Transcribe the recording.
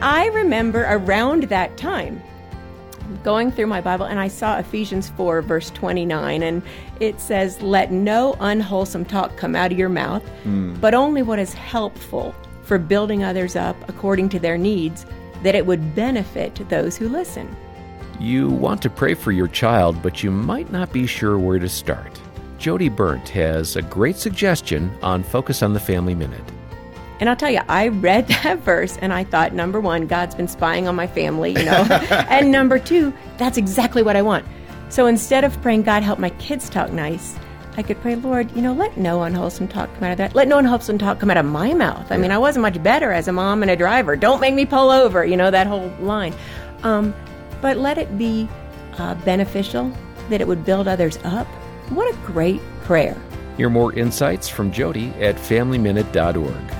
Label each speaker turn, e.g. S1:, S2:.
S1: I remember around that time going through my Bible and I saw Ephesians 4, verse 29, and it says, Let no unwholesome talk come out of your mouth, mm. but only what is helpful for building others up according to their needs, that it would benefit those who listen.
S2: You want to pray for your child, but you might not be sure where to start. Jodie Berndt has a great suggestion on Focus on the Family Minute.
S1: And I'll tell you, I read that verse and I thought, number one, God's been spying on my family, you know. and number two, that's exactly what I want. So instead of praying, God, help my kids talk nice, I could pray, Lord, you know, let no unwholesome talk come out of that. Let no unwholesome talk come out of my mouth. I mean, I wasn't much better as a mom and a driver. Don't make me pull over, you know, that whole line. Um, but let it be uh, beneficial, that it would build others up. What a great prayer.
S2: Hear more insights from Jodie at FamilyMinute.org.